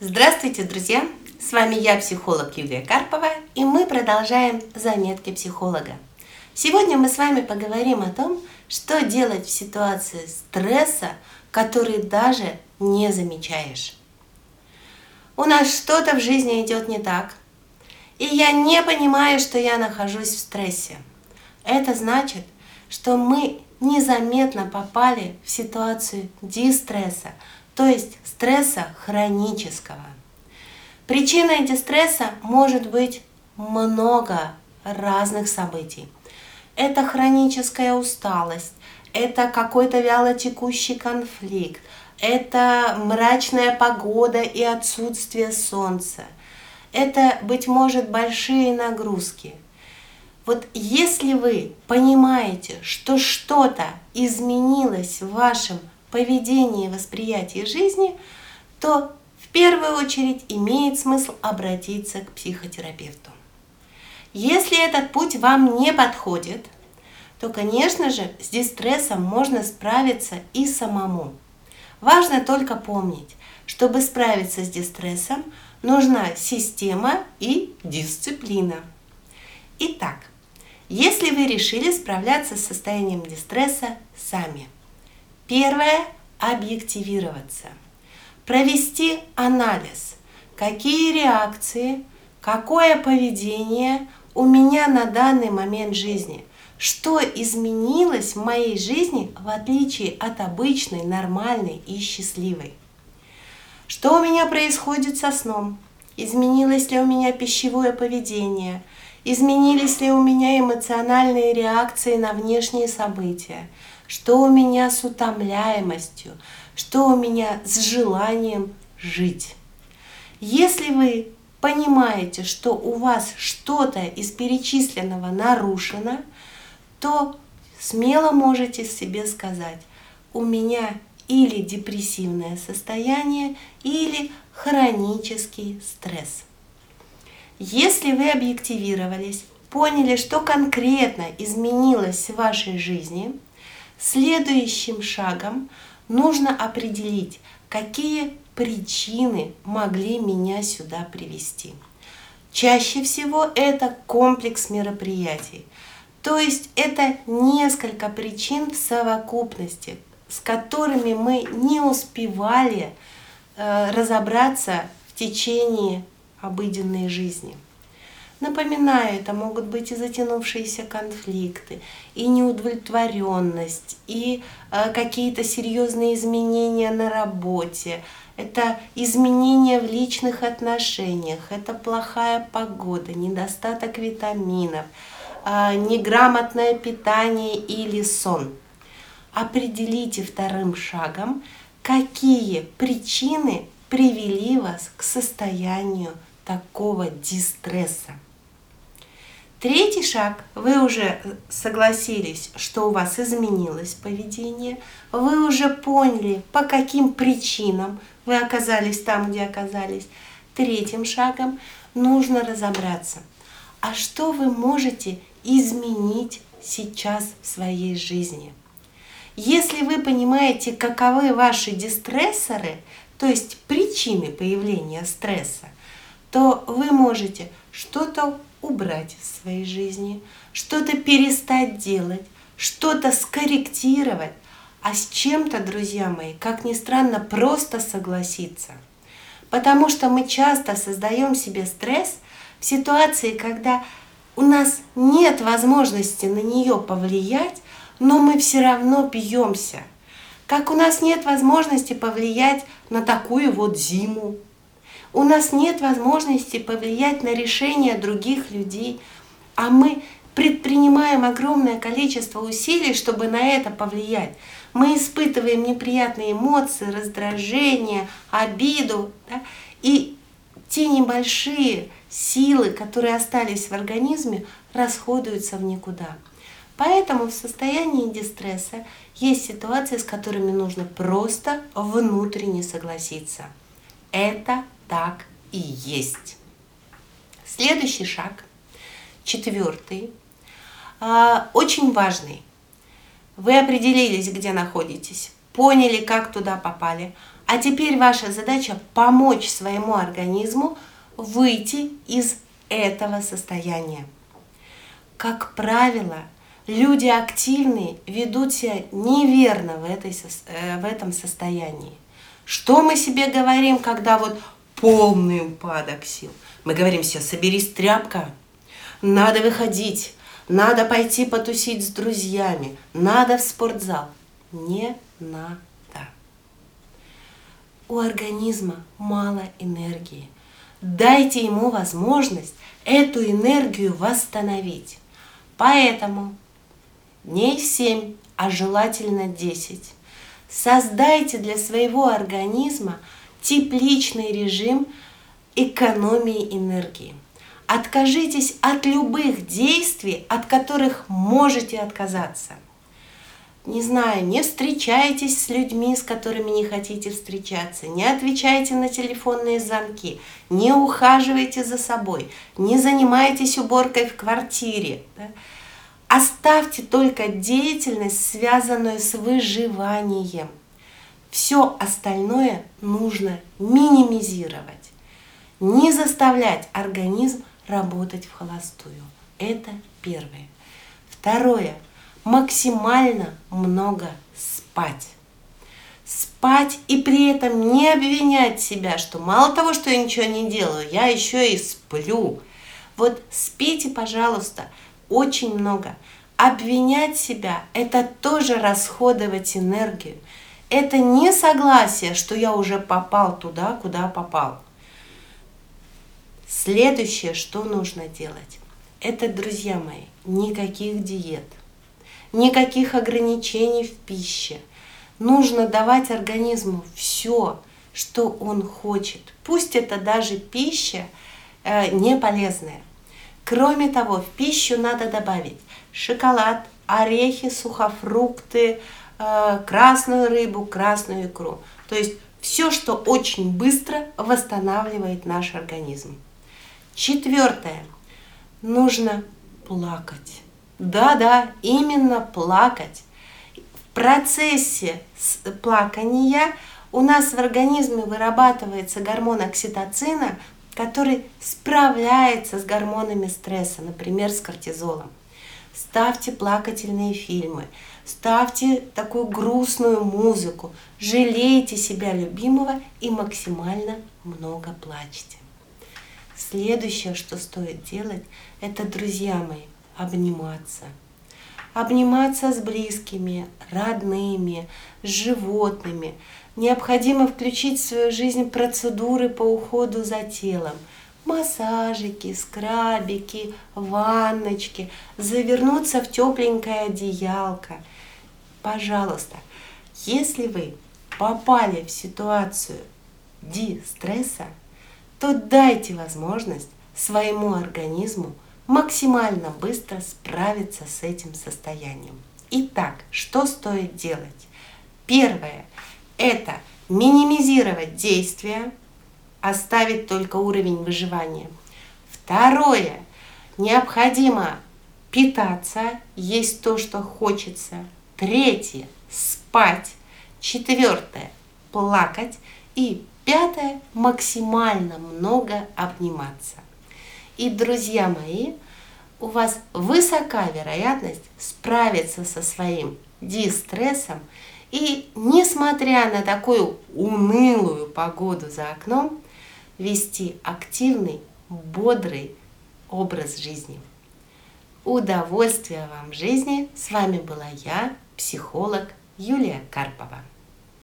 Здравствуйте, друзья! С вами я, психолог Юлия Карпова, и мы продолжаем заметки психолога. Сегодня мы с вами поговорим о том, что делать в ситуации стресса, который даже не замечаешь. У нас что-то в жизни идет не так, и я не понимаю, что я нахожусь в стрессе. Это значит, что мы незаметно попали в ситуацию дистресса, то есть стресса хронического. Причиной дистресса может быть много разных событий. Это хроническая усталость, это какой-то вялотекущий конфликт, это мрачная погода и отсутствие солнца, это, быть может, большие нагрузки. Вот если вы понимаете, что что-то изменилось в вашем поведении и восприятии жизни, то в первую очередь имеет смысл обратиться к психотерапевту. Если этот путь вам не подходит, то, конечно же, с дистрессом можно справиться и самому. Важно только помнить, чтобы справиться с дистрессом, нужна система и дисциплина. Итак, если вы решили справляться с состоянием дистресса сами – Первое – объективироваться. Провести анализ, какие реакции, какое поведение у меня на данный момент жизни, что изменилось в моей жизни в отличие от обычной, нормальной и счастливой. Что у меня происходит со сном? Изменилось ли у меня пищевое поведение? Изменились ли у меня эмоциональные реакции на внешние события? Что у меня с утомляемостью, что у меня с желанием жить. Если вы понимаете, что у вас что-то из перечисленного нарушено, то смело можете себе сказать, у меня или депрессивное состояние, или хронический стресс. Если вы объективировались, поняли, что конкретно изменилось в вашей жизни – Следующим шагом нужно определить, какие причины могли меня сюда привести. Чаще всего это комплекс мероприятий. То есть это несколько причин в совокупности, с которыми мы не успевали э, разобраться в течение обыденной жизни. Напоминаю, это могут быть и затянувшиеся конфликты, и неудовлетворенность, и э, какие-то серьезные изменения на работе, это изменения в личных отношениях, это плохая погода, недостаток витаминов, э, неграмотное питание или сон. Определите вторым шагом, какие причины привели вас к состоянию такого дистресса. Третий шаг. Вы уже согласились, что у вас изменилось поведение. Вы уже поняли, по каким причинам вы оказались там, где оказались. Третьим шагом нужно разобраться, а что вы можете изменить сейчас в своей жизни. Если вы понимаете, каковы ваши дистрессоры, то есть причины появления стресса, то вы можете что-то убрать в своей жизни, что-то перестать делать, что-то скорректировать, а с чем-то, друзья мои, как ни странно, просто согласиться. Потому что мы часто создаем себе стресс в ситуации, когда у нас нет возможности на нее повлиять, но мы все равно бьемся. Как у нас нет возможности повлиять на такую вот зиму, у нас нет возможности повлиять на решения других людей, а мы предпринимаем огромное количество усилий, чтобы на это повлиять. Мы испытываем неприятные эмоции, раздражение, обиду. Да? И те небольшие силы, которые остались в организме, расходуются в никуда. Поэтому в состоянии дистресса есть ситуации, с которыми нужно просто внутренне согласиться. Это так и есть. Следующий шаг, четвертый, а, очень важный. Вы определились, где находитесь, поняли, как туда попали. А теперь ваша задача помочь своему организму выйти из этого состояния. Как правило, люди активные ведут себя неверно в, этой, э, в этом состоянии. Что мы себе говорим, когда вот полный упадок сил? Мы говорим себе, соберись, тряпка, надо выходить, надо пойти потусить с друзьями, надо в спортзал. Не надо. У организма мало энергии. Дайте ему возможность эту энергию восстановить. Поэтому дней 7, а желательно 10. Создайте для своего организма тепличный режим экономии энергии. Откажитесь от любых действий, от которых можете отказаться. Не знаю, не встречайтесь с людьми, с которыми не хотите встречаться, не отвечайте на телефонные звонки, не ухаживайте за собой, не занимайтесь уборкой в квартире. Да? Оставьте только деятельность, связанную с выживанием. Все остальное нужно минимизировать. Не заставлять организм работать в холостую. Это первое. Второе. Максимально много спать. Спать и при этом не обвинять себя, что мало того, что я ничего не делаю, я еще и сплю. Вот спите, пожалуйста, очень много. Обвинять себя – это тоже расходовать энергию. Это не согласие, что я уже попал туда, куда попал. Следующее, что нужно делать, это, друзья мои, никаких диет, никаких ограничений в пище. Нужно давать организму все, что он хочет. Пусть это даже пища э, не полезная. Кроме того, в пищу надо добавить шоколад, орехи, сухофрукты, красную рыбу, красную икру. То есть все, что очень быстро восстанавливает наш организм. Четвертое. Нужно плакать. Да-да, именно плакать. В процессе плакания у нас в организме вырабатывается гормон окситоцина, который справляется с гормонами стресса, например, с кортизолом. Ставьте плакательные фильмы, ставьте такую грустную музыку, жалейте себя любимого и максимально много плачьте. Следующее, что стоит делать, это, друзья мои, обниматься. Обниматься с близкими, родными, с животными – необходимо включить в свою жизнь процедуры по уходу за телом. Массажики, скрабики, ванночки, завернуться в тепленькое одеялко. Пожалуйста, если вы попали в ситуацию дистресса, то дайте возможность своему организму максимально быстро справиться с этим состоянием. Итак, что стоит делать? Первое это минимизировать действия, оставить только уровень выживания. Второе. Необходимо питаться, есть то, что хочется. Третье. Спать. Четвертое. Плакать. И пятое. Максимально много обниматься. И, друзья мои, у вас высока вероятность справиться со своим дистрессом и, несмотря на такую унылую погоду за окном, вести активный, бодрый образ жизни. Удовольствия вам в жизни! С вами была я, психолог Юлия Карпова.